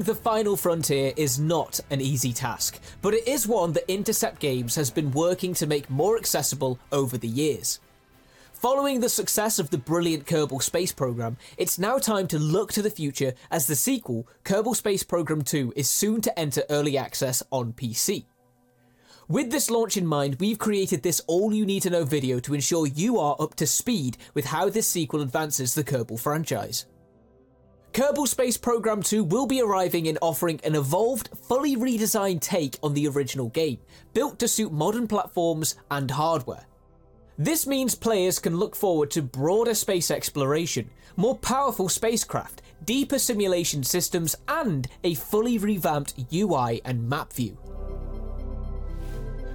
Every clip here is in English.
The final frontier is not an easy task, but it is one that Intercept Games has been working to make more accessible over the years. Following the success of the brilliant Kerbal Space Program, it's now time to look to the future as the sequel, Kerbal Space Program 2, is soon to enter early access on PC. With this launch in mind, we've created this all you need to know video to ensure you are up to speed with how this sequel advances the Kerbal franchise. Kerbal Space Program 2 will be arriving in offering an evolved, fully redesigned take on the original game, built to suit modern platforms and hardware. This means players can look forward to broader space exploration, more powerful spacecraft, deeper simulation systems, and a fully revamped UI and map view.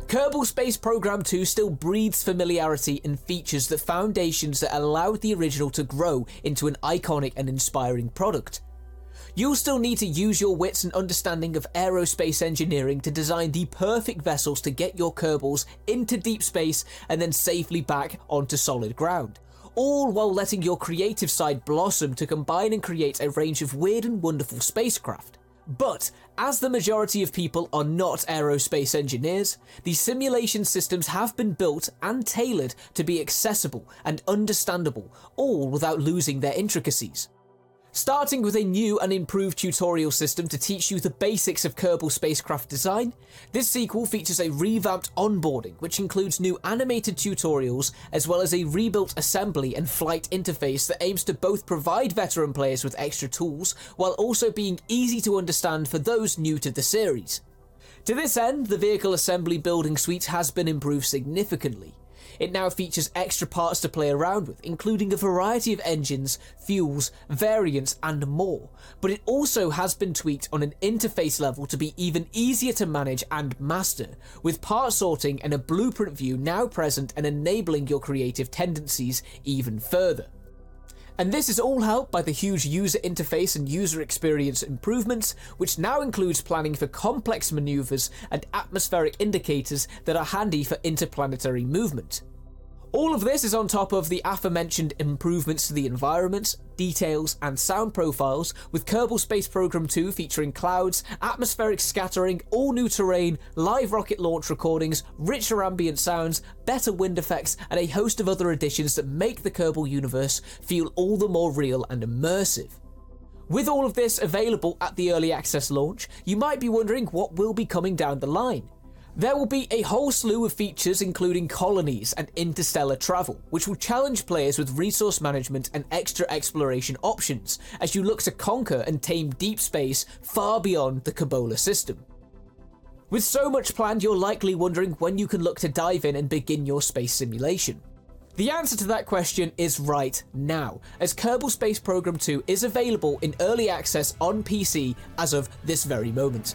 Kerbal Space Program 2 still breathes familiarity and features the foundations that allowed the original to grow into an iconic and inspiring product. You'll still need to use your wits and understanding of aerospace engineering to design the perfect vessels to get your Kerbals into deep space and then safely back onto solid ground. All while letting your creative side blossom to combine and create a range of weird and wonderful spacecraft. But as the majority of people are not aerospace engineers, the simulation systems have been built and tailored to be accessible and understandable, all without losing their intricacies. Starting with a new and improved tutorial system to teach you the basics of Kerbal spacecraft design, this sequel features a revamped onboarding which includes new animated tutorials as well as a rebuilt assembly and flight interface that aims to both provide veteran players with extra tools while also being easy to understand for those new to the series. To this end, the vehicle assembly building suite has been improved significantly, it now features extra parts to play around with, including a variety of engines, fuels, variants, and more. But it also has been tweaked on an interface level to be even easier to manage and master, with part sorting and a blueprint view now present and enabling your creative tendencies even further. And this is all helped by the huge user interface and user experience improvements, which now includes planning for complex maneuvers and atmospheric indicators that are handy for interplanetary movement. All of this is on top of the aforementioned improvements to the environment, details, and sound profiles, with Kerbal Space Program 2 featuring clouds, atmospheric scattering, all new terrain, live rocket launch recordings, richer ambient sounds, better wind effects, and a host of other additions that make the Kerbal universe feel all the more real and immersive. With all of this available at the early access launch, you might be wondering what will be coming down the line. There will be a whole slew of features including colonies and interstellar travel, which will challenge players with resource management and extra exploration options as you look to conquer and tame deep space far beyond the Kerbol system. With so much planned, you're likely wondering when you can look to dive in and begin your space simulation. The answer to that question is right now, as Kerbal Space Program 2 is available in early access on PC as of this very moment.